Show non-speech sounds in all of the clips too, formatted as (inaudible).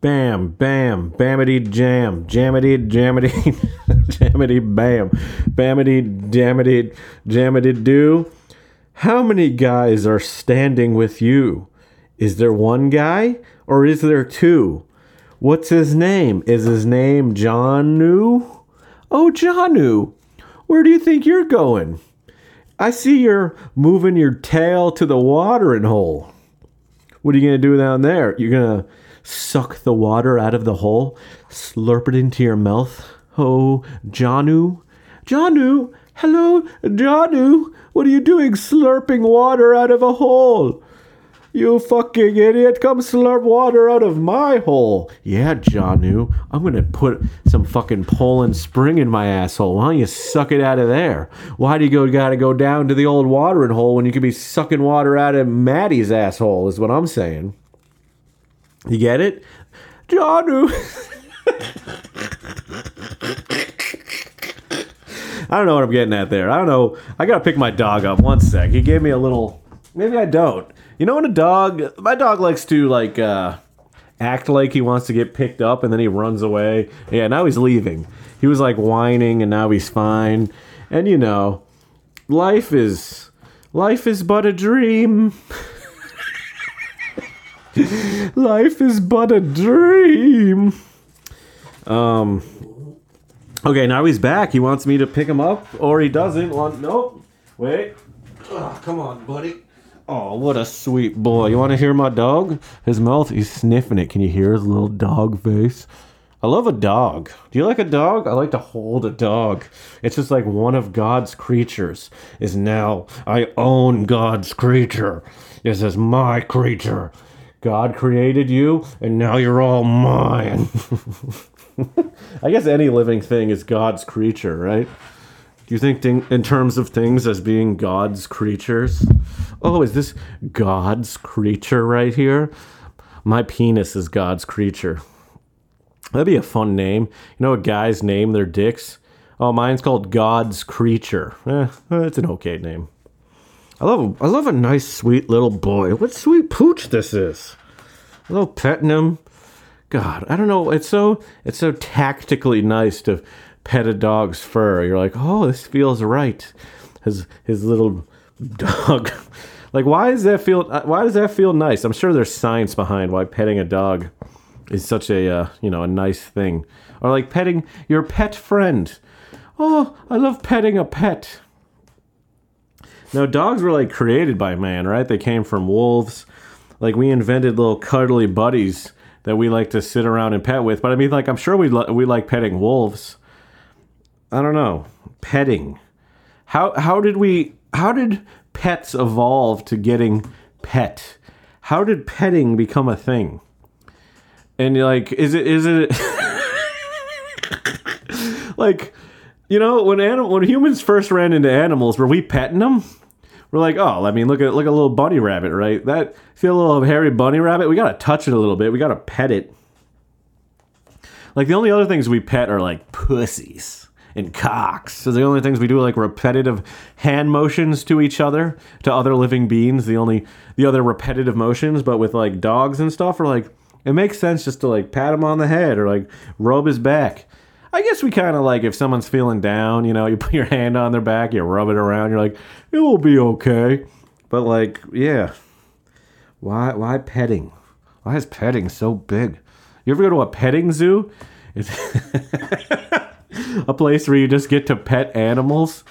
Bam, bam, bamity jam, jamity, jamity, (laughs) jamity bam, bamity, jamity, jamity do. How many guys are standing with you? Is there one guy or is there two? What's his name? Is his name Johnu? Oh, Johnu, where do you think you're going? I see you're moving your tail to the watering hole. What are you going to do down there? You're going to suck the water out of the hole, slurp it into your mouth. Oh, Johnu. Johnu, hello, Johnu. What are you doing slurping water out of a hole? You fucking idiot, come slurp water out of my hole. Yeah, Johnu, I'm gonna put some fucking Poland Spring in my asshole. Why don't you suck it out of there? Why do you go gotta go down to the old watering hole when you could be sucking water out of Maddie's asshole, is what I'm saying. You get it? Johnu. I don't know what I'm getting at there. I don't know. I gotta pick my dog up. One sec. He gave me a little. Maybe I don't. You know when a dog. My dog likes to like uh, act like he wants to get picked up, and then he runs away. Yeah. Now he's leaving. He was like whining, and now he's fine. And you know, life is life is but a dream. (laughs) life is but a dream. Um. Okay, now he's back. He wants me to pick him up, or he doesn't want. Nope. Wait. Come on, buddy. Oh, what a sweet boy. You want to hear my dog? His mouth, he's sniffing it. Can you hear his little dog face? I love a dog. Do you like a dog? I like to hold a dog. It's just like one of God's creatures is now, I own God's creature. This is my creature. God created you, and now you're all mine. (laughs) I guess any living thing is God's creature, right? Do you think in terms of things as being God's creatures? Oh, is this God's creature right here? My penis is God's creature. That'd be a fun name. You know, a guy's name their dicks. Oh, mine's called God's creature. Eh, it's an okay name. I love, I love a nice, sweet little boy. What sweet pooch this is. I love petting him. God, I don't know. It's so it's so tactically nice to pet a dog's fur. You're like, oh, this feels right. His his little dog. (laughs) like, why does that feel? Why does that feel nice? I'm sure there's science behind why petting a dog is such a uh, you know a nice thing. Or like petting your pet friend. Oh, I love petting a pet. Now, dogs were like created by man, right? They came from wolves. Like we invented little cuddly buddies that we like to sit around and pet with. But I mean, like I'm sure we li- we like petting wolves. I don't know, petting. How how did we how did pets evolve to getting pet? How did petting become a thing? And like, is it is it (laughs) like you know when anim- when humans first ran into animals, were we petting them? We're like, oh, I mean, look at look at a little bunny rabbit, right? That see a little hairy bunny rabbit. We gotta touch it a little bit. We gotta pet it. Like the only other things we pet are like pussies and cocks. So the only things we do like repetitive hand motions to each other, to other living beings. The only the other repetitive motions, but with like dogs and stuff, are like it makes sense just to like pat him on the head or like rub his back. I guess we kind of like if someone's feeling down, you know, you put your hand on their back, you rub it around, you're like, it will be okay. But like, yeah, why why petting? Why is petting so big? You ever go to a petting zoo? It's (laughs) a place where you just get to pet animals.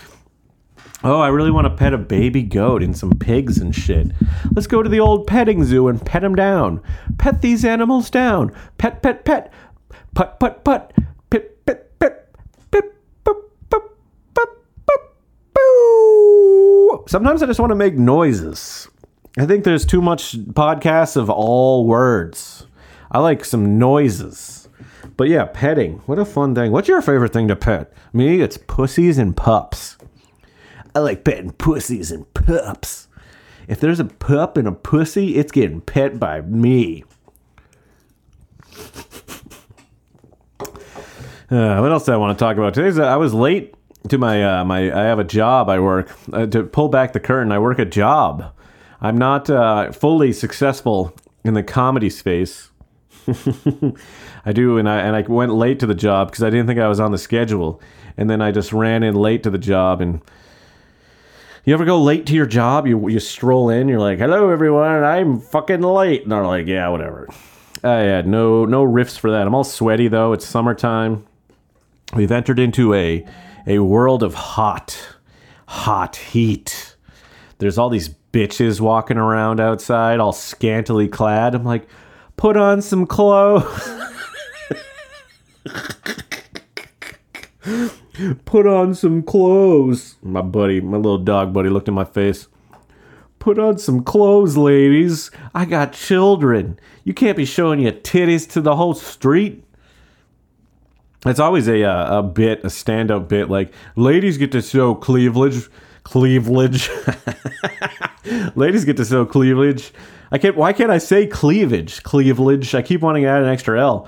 Oh, I really want to pet a baby goat and some pigs and shit. Let's go to the old petting zoo and pet them down. Pet these animals down. Pet, pet, pet. Put, put, put. Sometimes I just want to make noises. I think there's too much podcasts of all words. I like some noises. But yeah, petting. What a fun thing. What's your favorite thing to pet? Me, it's pussies and pups. I like petting pussies and pups. If there's a pup and a pussy, it's getting pet by me. Uh, what else do I want to talk about? Today's uh, I was late to my uh, my. I have a job. I work uh, to pull back the curtain. I work a job. I'm not uh, fully successful in the comedy space. (laughs) I do, and I and I went late to the job because I didn't think I was on the schedule, and then I just ran in late to the job. And you ever go late to your job? You you stroll in, you're like, "Hello, everyone, I'm fucking late," and they're like, "Yeah, whatever." I had no no riffs for that. I'm all sweaty though. It's summertime. We've entered into a a world of hot, hot heat. There's all these bitches walking around outside, all scantily clad. I'm like, put on some clothes. (laughs) put on some clothes. My buddy, my little dog buddy, looked in my face. Put on some clothes, ladies. I got children. You can't be showing your titties to the whole street. It's always a uh, a bit, a stand up bit. Like ladies get to show cleavage, cleavage. (laughs) ladies get to show cleavage. I can't. Why can't I say cleavage? Cleavage. I keep wanting to add an extra L.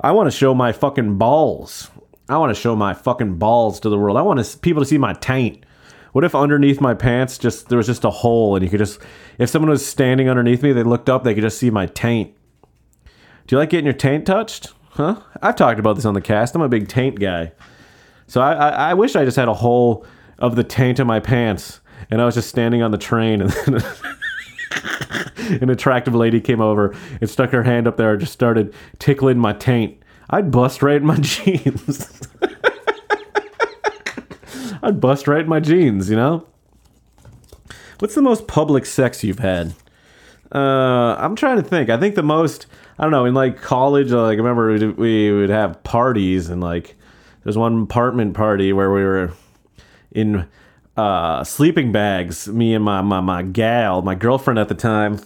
I want to show my fucking balls. I want to show my fucking balls to the world. I want to, people to see my taint. What if underneath my pants just there was just a hole and you could just if someone was standing underneath me, they looked up, they could just see my taint. Do you like getting your taint touched? Huh? I've talked about this on the cast. I'm a big taint guy. So I, I, I wish I just had a hole of the taint in my pants and I was just standing on the train and then (laughs) an attractive lady came over and stuck her hand up there and just started tickling my taint. I'd bust right in my (laughs) jeans. (laughs) I'd bust right in my jeans, you know? What's the most public sex you've had? Uh, I'm trying to think. I think the most, I don't know, in like college, like I remember we'd, have parties and like there's one apartment party where we were in uh, sleeping bags, me and my, my, my gal, my girlfriend at the time.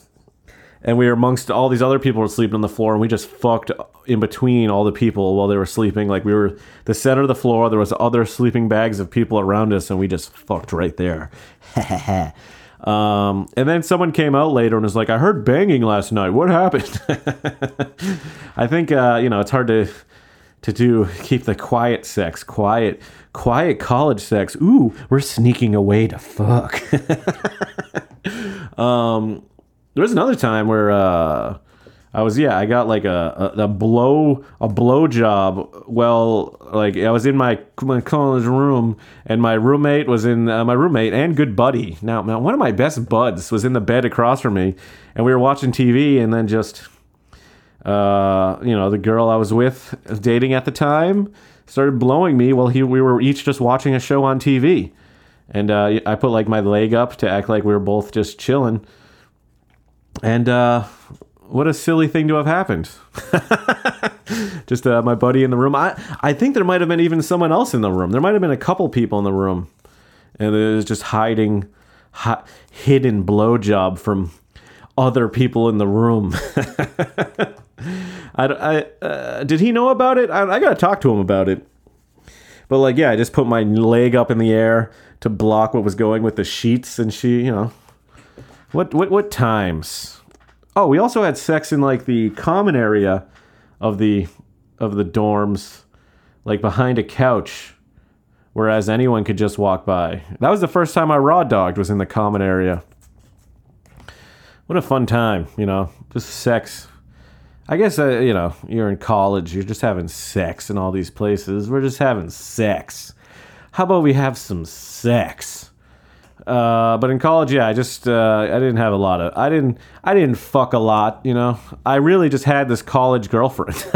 And we were amongst all these other people were sleeping on the floor, and we just fucked in between all the people while they were sleeping. Like we were the center of the floor. There was other sleeping bags of people around us, and we just fucked right there. (laughs) um, and then someone came out later and was like, "I heard banging last night. What happened?" (laughs) I think uh, you know it's hard to to do keep the quiet sex quiet quiet college sex ooh we're sneaking away to fuck (laughs) um there was another time where uh I was yeah, I got like a, a, a blow a blow job. Well, like I was in my, my college room, and my roommate was in uh, my roommate and good buddy. Now, now, one of my best buds was in the bed across from me, and we were watching TV, and then just, uh, you know, the girl I was with, dating at the time, started blowing me while he we were each just watching a show on TV, and uh, I put like my leg up to act like we were both just chilling, and. uh what a silly thing to have happened. (laughs) Just uh, my buddy in the room. I, I think there might have been even someone else in the room. There might have been a couple people in the room. And it was just hiding, hi, hidden blowjob from other people in the room. (laughs) I, I uh, did he know about it? I, I got to talk to him about it. But like, yeah, I just put my leg up in the air to block what was going with the sheets, and she, you know, what what what times? Oh, we also had sex in like the common area of the of the dorms, like behind a couch, whereas anyone could just walk by. That was the first time I raw dogged was in the common area. What a fun time, you know, just sex. I guess uh, you know you're in college, you're just having sex in all these places. We're just having sex. How about we have some sex? Uh, but in college, yeah, I just uh, I didn't have a lot of I didn't I didn't fuck a lot, you know. I really just had this college girlfriend. (laughs)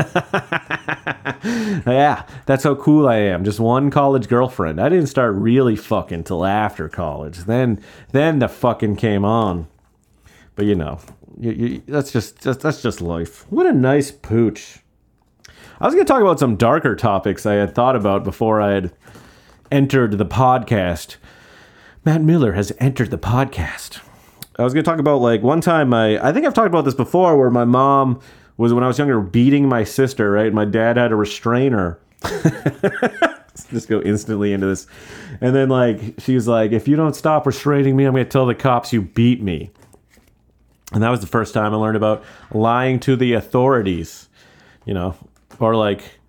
yeah, that's how cool I am. Just one college girlfriend. I didn't start really fucking till after college. Then then the fucking came on. But you know, you, you, that's just that's, that's just life. What a nice pooch. I was going to talk about some darker topics I had thought about before I had entered the podcast. Matt Miller has entered the podcast. I was going to talk about like one time I I think I've talked about this before where my mom was when I was younger beating my sister, right? My dad had to restrain her. (laughs) Just go instantly into this. And then like she was like, if you don't stop restraining me, I'm gonna tell the cops you beat me. And that was the first time I learned about lying to the authorities, you know, or like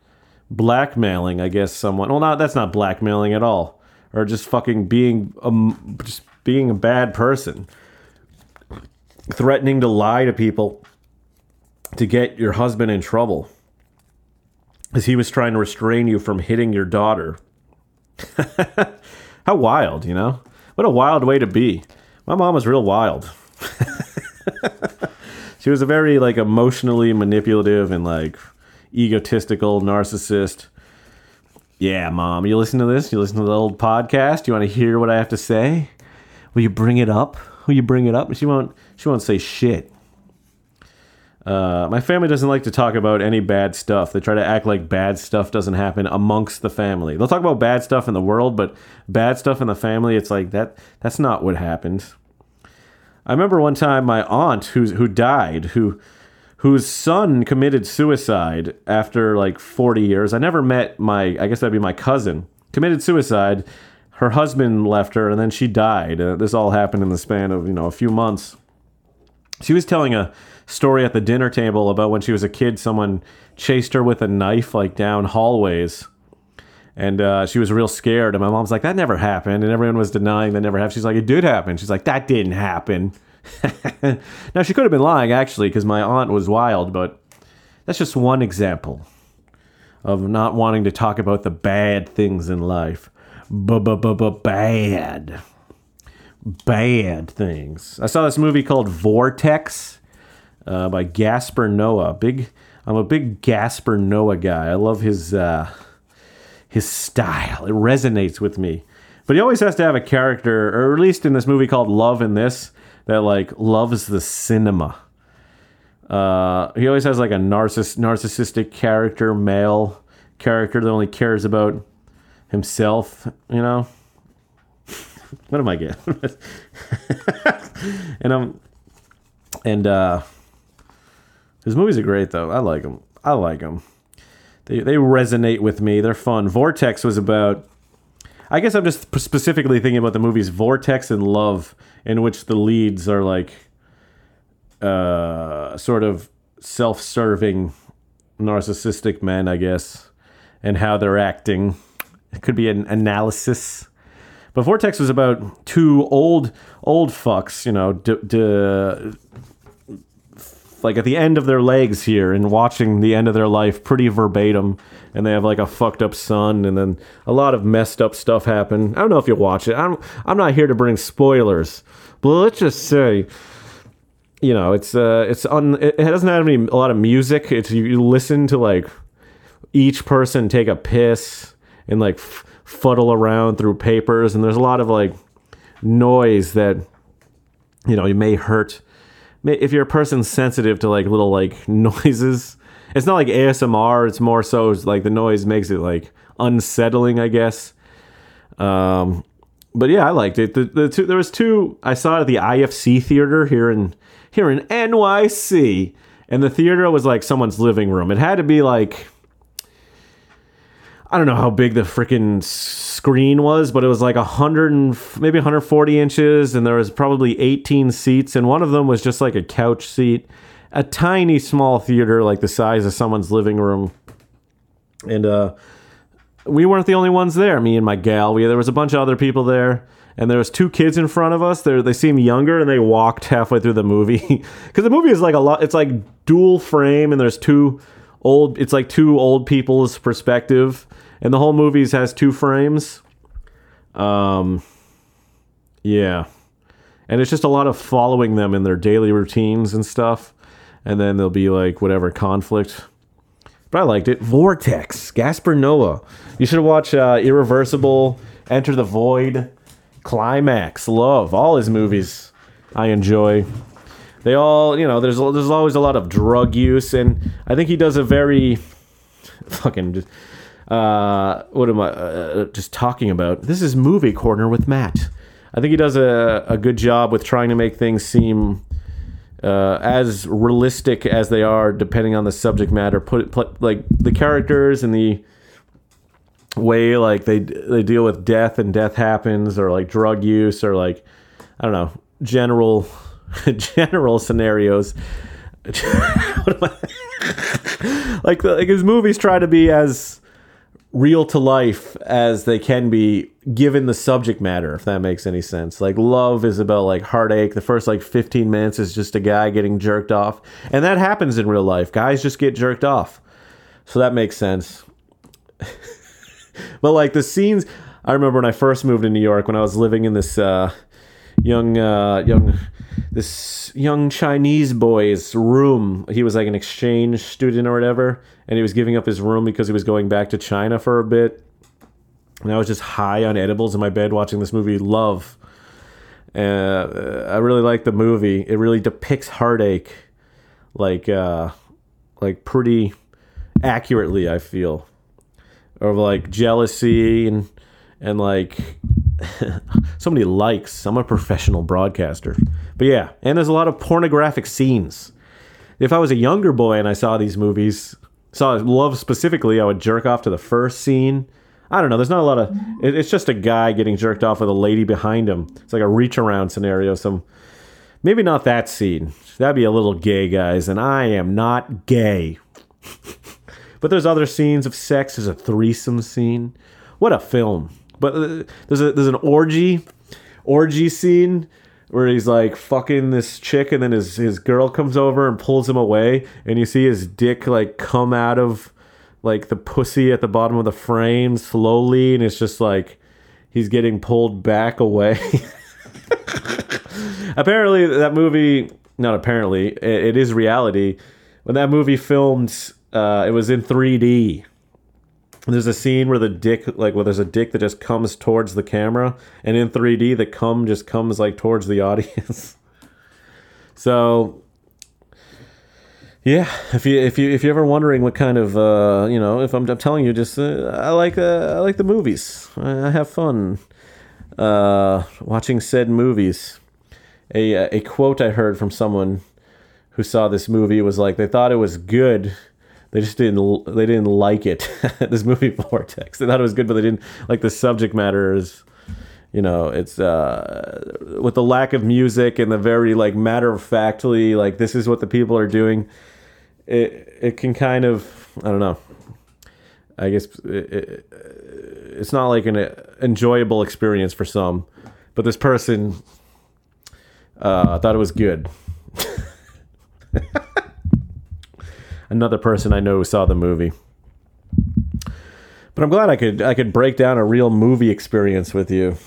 blackmailing, I guess someone. Well, not that's not blackmailing at all or just fucking being um just being a bad person threatening to lie to people to get your husband in trouble as he was trying to restrain you from hitting your daughter. (laughs) How wild, you know? What a wild way to be. My mom was real wild. (laughs) she was a very like emotionally manipulative and like egotistical narcissist. Yeah, mom, you listen to this? You listen to the old podcast? You want to hear what I have to say? Will you bring it up? Will you bring it up? She won't. She won't say shit. Uh, my family doesn't like to talk about any bad stuff. They try to act like bad stuff doesn't happen amongst the family. They'll talk about bad stuff in the world, but bad stuff in the family, it's like that. That's not what happened. I remember one time my aunt who who died, who whose son committed suicide after like 40 years. I never met my. I guess that'd be my cousin. Committed suicide. Her husband left her, and then she died. Uh, this all happened in the span of you know a few months. She was telling a story at the dinner table about when she was a kid, someone chased her with a knife like down hallways. And uh, she was real scared. And my mom's like, that never happened. And everyone was denying that never happened. She's like, it did happen. She's like, that didn't happen. (laughs) now, she could have been lying, actually, because my aunt was wild, but that's just one example of not wanting to talk about the bad things in life. Bad. Bad things. I saw this movie called Vortex uh, by Gaspar Noé. Big, I'm a big Gaspar Noé guy. I love his uh, his style. It resonates with me. But he always has to have a character, or at least in this movie called Love in This, that like loves the cinema. Uh, he always has like a narciss- narcissistic character, male character that only cares about himself. You know. (laughs) what am I getting? (laughs) and I'm, and uh, his movies are great though. I like them. I like them. They they resonate with me. They're fun. Vortex was about. I guess I'm just specifically thinking about the movies Vortex and Love, in which the leads are like, uh, sort of self-serving, narcissistic men, I guess, and how they're acting. It could be an analysis. But Vortex was about two old old fucks, you know, d- d- like at the end of their legs here and watching the end of their life pretty verbatim and they have like a fucked up son and then a lot of messed up stuff happen i don't know if you'll watch it. I'm i'm not here to bring spoilers but let's just say you know it's uh it's on it doesn't have any a lot of music. It's you, you listen to like each person take a piss and like f- fuddle around through papers and there's a lot of like noise that you know you may hurt if you're a person sensitive to like little like (laughs) noises, it's not like ASMR. It's more so like the noise makes it like unsettling, I guess. Um, but yeah, I liked it. The, the two, there was two. I saw it at the IFC theater here in here in NYC, and the theater was like someone's living room. It had to be like I don't know how big the freaking screen was, but it was like 100 and maybe 140 inches, and there was probably 18 seats, and one of them was just like a couch seat, a tiny small theater like the size of someone's living room, and uh, we weren't the only ones there. Me and my gal, we there was a bunch of other people there, and there was two kids in front of us. They they seemed younger, and they walked halfway through the movie (laughs) because the movie is like a lot. It's like dual frame, and there's two old. It's like two old people's perspective and the whole movies has two frames. Um, yeah, and it's just a lot of following them in their daily routines and stuff, and then there'll be like whatever conflict. But I liked it. Vortex, Gaspar Noé You should watch uh, Irreversible, Enter the Void, Climax, Love. All his movies I enjoy. They all, you know, there's there's always a lot of drug use, and I think he does a very (laughs) fucking just uh, what am I uh, just talking about? This is movie corner with Matt. I think he does a, a good job with trying to make things seem uh, as realistic as they are, depending on the subject matter. Put, put like the characters and the way like they they deal with death and death happens, or like drug use, or like I don't know general (laughs) general scenarios. (laughs) like, like his movies try to be as real to life as they can be given the subject matter if that makes any sense. Like love is about like heartache. The first like 15 minutes is just a guy getting jerked off. And that happens in real life. Guys just get jerked off. So that makes sense. (laughs) But like the scenes i remember when i first moved to new york when i was living in this uh young uh young this young chinese boy's room. He was like an exchange student or whatever and he was giving up his room because he was going back to china for a bit. And i was just high on edibles in my bed watching this movie love. Uh, i really like the movie. It really depicts heartache like uh like pretty accurately i feel of like jealousy and and like (laughs) so many likes. I'm a professional broadcaster. But yeah, and there's a lot of pornographic scenes. If I was a younger boy and I saw these movies, saw Love specifically, I would jerk off to the first scene. I don't know. There's not a lot of. It's just a guy getting jerked off with a lady behind him. It's like a reach around scenario. Some maybe not that scene. That'd be a little gay, guys. And I am not gay. (laughs) but there's other scenes of sex. There's a threesome scene. What a film! But uh, there's a there's an orgy orgy scene where he's like fucking this chick and then his his girl comes over and pulls him away and you see his dick like come out of like the pussy at the bottom of the frame slowly and it's just like he's getting pulled back away. (laughs) apparently that movie not apparently it, it is reality. When that movie filmed uh, it was in 3D there's a scene where the dick like where there's a dick that just comes towards the camera and in 3d the cum just comes like towards the (laughs) audience. So yeah if you if you if you're ever wondering what kind of uh you know if i'm, I'm telling you just uh, i like uh, i like the movies. I, I have fun uh watching said movies. A a quote i heard from someone who saw this movie was like they thought it was good they just didn't they didn't like it (laughs) this movie vortex. They thought it was good but they didn't like the subject matter is you know it's uh with the lack of music and the very like matter of factly like this is what the people are doing it it can kind of i don't know. I guess it, it, it's not like an enjoyable experience for some but this person uh thought it was good (laughs) another person I know who saw the movie. But I'm glad I could I could break down a real movie experience with you.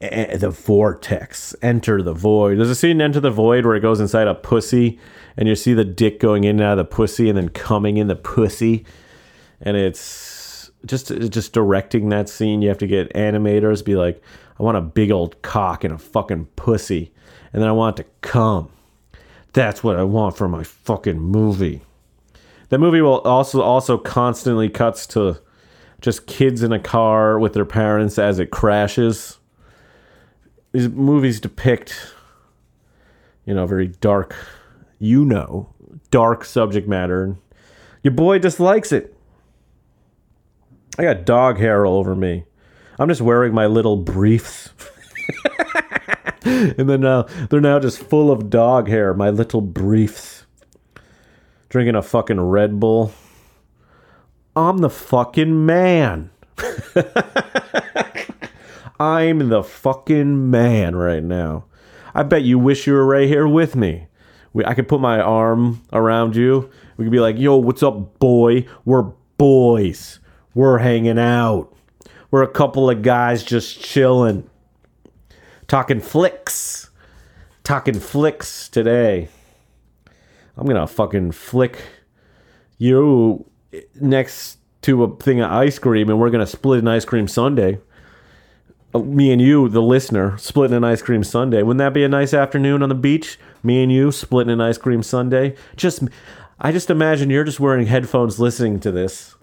the vortex, enter the void. There's a scene Enter the Void where it goes inside a pussy, and you see the dick going in and out of the pussy, and then coming in the pussy, and it's just just directing that scene. You have to get animators be like, I want a big old cock and a fucking pussy, and then I want it to come that's what I want for my fucking movie. The movie will also also constantly cuts to just kids in a car with their parents as it crashes. These movies depict, you know, very dark, you know, dark subject matter. Your boy dislikes it. I got dog hair all over me. I'm just wearing my little briefs. (laughs) (laughs) and then now they're now just full of dog hair. My little briefs. Drinking a fucking Red Bull. I'm the fucking man. (laughs) I'm the fucking man right now. I bet you wish you were right here with me. We, I could put my arm around you. We could be like, yo, what's up, boy? We're boys. We're hanging out. We're a couple of guys just chilling talking flicks. Talking flicks today. I'm gonna fucking flick you next to a thing of ice cream, and we're gonna split an ice cream sundae. Uh, me and you, the listener, splitting an ice cream sundae. Wouldn't that be a nice afternoon on the beach? Me and you splitting an ice cream sundae. Just, I just imagine you're just wearing headphones listening to this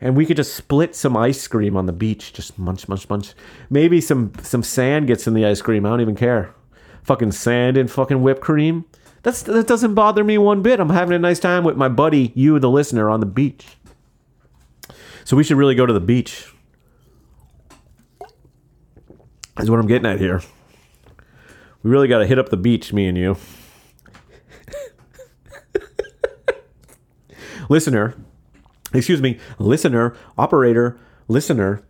and we could just split some ice cream on the beach, just munch, munch, munch. Maybe some some sand gets in the ice cream. I don't even care. Fucking sand and fucking whipped cream. That's that doesn't bother me one bit. I'm having a nice time with my buddy, you, the listener, on the beach. So we should really go to the beach. Is what I'm getting at here. We really got to hit up the beach, me and you. (laughs) Listener, excuse me, listener, operator, listener,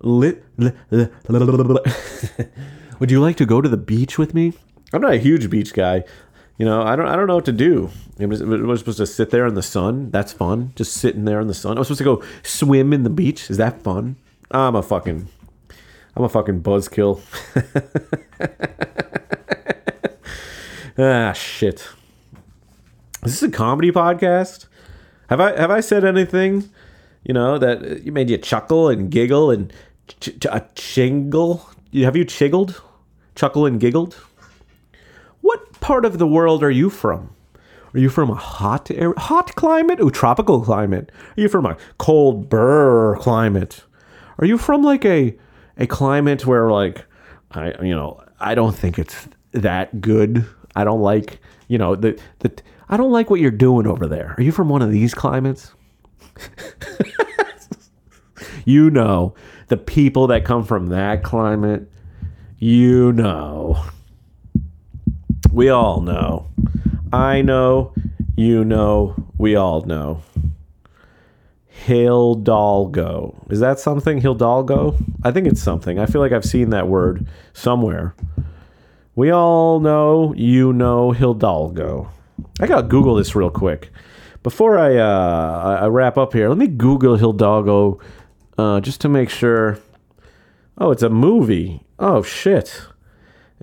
li- li- li- (laughs) would you like to go to the beach with me? I'm not a huge beach guy. You know, I don't, I don't know what to do. Am I was supposed to sit there in the sun? That's fun. Just sitting there in the sun. I was supposed to go swim in the beach. Is that fun? I'm a fucking, I'm a fucking buzzkill. (laughs) ah, shit. Is this a comedy podcast? Have I have I said anything, you know, that uh, you made you chuckle and giggle and ch- ch- a chingle? Have you chiggled, chuckle and giggled? What part of the world are you from? Are you from a hot air, hot climate? Ooh, tropical climate. Are you from a cold burr climate? Are you from like a a climate where like I you know I don't think it's that good. I don't like you know the the I don't like what you're doing over there. Are you from one of these climates? (laughs) you know the people that come from that climate. You know. We all know. I know. You know. We all know. Hildalgo. Is that something? Hildalgo? I think it's something. I feel like I've seen that word somewhere. We all know, you know, Hildalgo. I gotta Google this real quick before I uh, I wrap up here. Let me Google Hildalgo uh, just to make sure. Oh, it's a movie. Oh shit,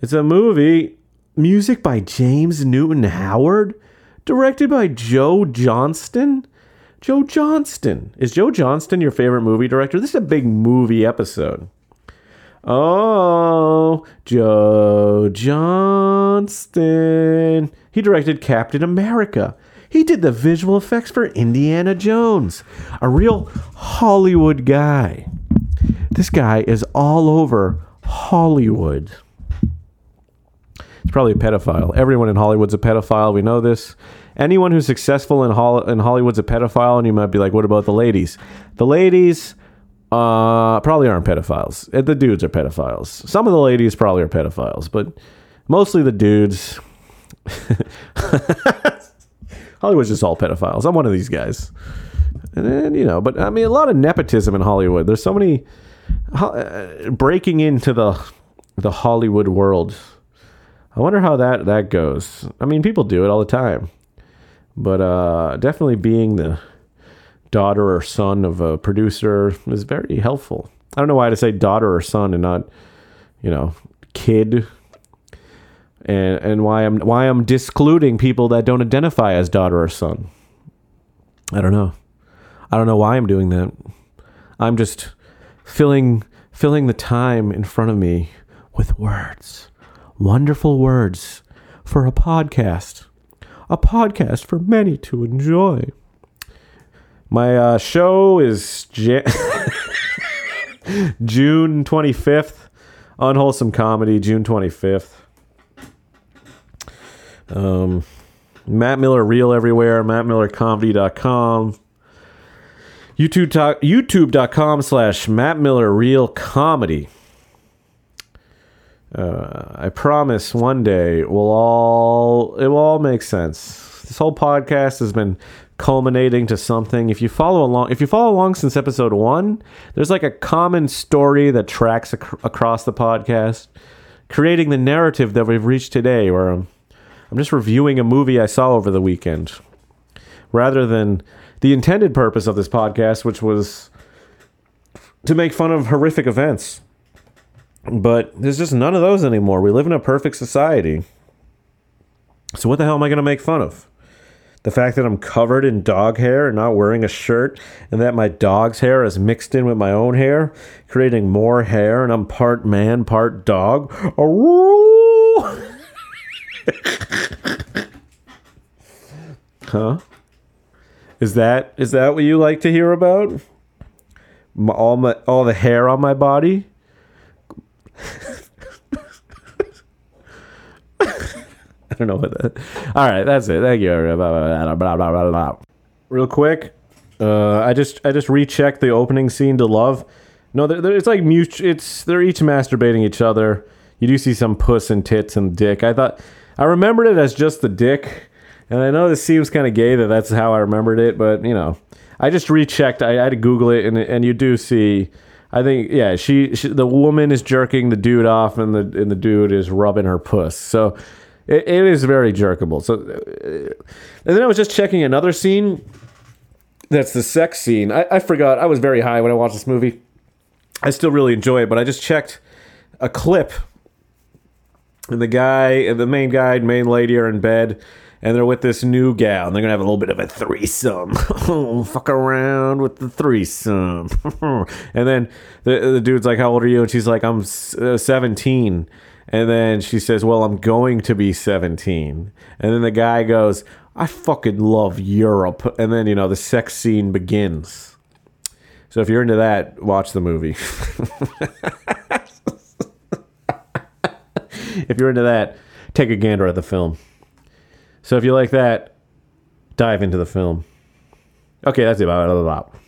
it's a movie. Music by James Newton Howard, directed by Joe Johnston. Joe Johnston. Is Joe Johnston your favorite movie director? This is a big movie episode. Oh, Joe Johnston. He directed Captain America. He did the visual effects for Indiana Jones. A real Hollywood guy. This guy is all over Hollywood. He's probably a pedophile. Everyone in Hollywood's a pedophile. We know this. Anyone who's successful in, Hol- in Hollywood's a pedophile, and you might be like, what about the ladies? The ladies uh, probably aren't pedophiles. Uh, The dudes are pedophiles. Some of the ladies probably are pedophiles, but mostly the dudes. (laughs) Hollywood's just all pedophiles. I'm one of these guys. And then, you know, but I mean, a lot of nepotism in Hollywood. There's so many uh, breaking into the the Hollywood world. I wonder how that that goes. I mean, people do it all the time, but uh, definitely being the daughter or son of a producer is very helpful. I don't know why to say daughter or son and not, you know, kid. And and why I'm why I'm discluding people that don't identify as daughter or son. I don't know. I don't know why I'm doing that. I'm just filling filling the time in front of me with words. Wonderful words for a podcast. A podcast for many to enjoy. My uh, show is Ja- (laughs) June 25th. Unwholesome Comedy, June 25th. Um, Matt Miller Real everywhere, mattmillercomedy.com. YouTube talk, youtube.com slash Matt Miller Real Comedy. Uh, I promise one day it will all it will all make sense. This whole podcast has been culminating to something. If you follow along, if you follow along since episode one, there's like a common story that tracks ac- across the podcast, creating the narrative that we've reached today. Where I'm, I'm just reviewing a movie I saw over the weekend, rather than the intended purpose of this podcast, which was to make fun of horrific events. But there's just none of those anymore. We live in a perfect society. So what the hell am I going to make fun of? The fact that I'm covered in dog hair and not wearing a shirt, and that my dog's hair is mixed in with my own hair, creating more hair, and I'm part man, part dog. (laughs) huh? Is that is that what you like to hear about? My, all my all the hair on my body. (laughs) I don't know what that. All right, that's it. Thank you. Real quick, uh, I just I just rechecked the opening scene to Love. No, they're, they're- it's like mutual. It's they're each masturbating each other. You do see some puss and tits and dick. I thought I remembered it as just the dick, and I know this seems kind of gay that that's how I remembered it, but you know, I just rechecked. I, I had to Google it, and and you do see. I think yeah, she, she the woman is jerking the dude off, and the and the dude is rubbing her puss. So it, it is very jerkable. So uh, and then I was just checking another scene. That's the sex scene. I, I forgot. I was very high when I watched this movie. I still really enjoy it, but I just checked a clip and the guy the main guy main lady are in bed and they're with this new gal and they're gonna have a little bit of a threesome. (laughs) Fuck around with the threesome. (laughs) And then the, the dude's like how old are you? And she's like i'm uh, 17 and then she says well i'm going to be 17 and then the guy goes i fucking love europe. And then you know the sex scene begins. So if you're into that watch the movie. (laughs) If you're into that, take a gander at the film. So if you like that, dive into the film. Okay, that's it.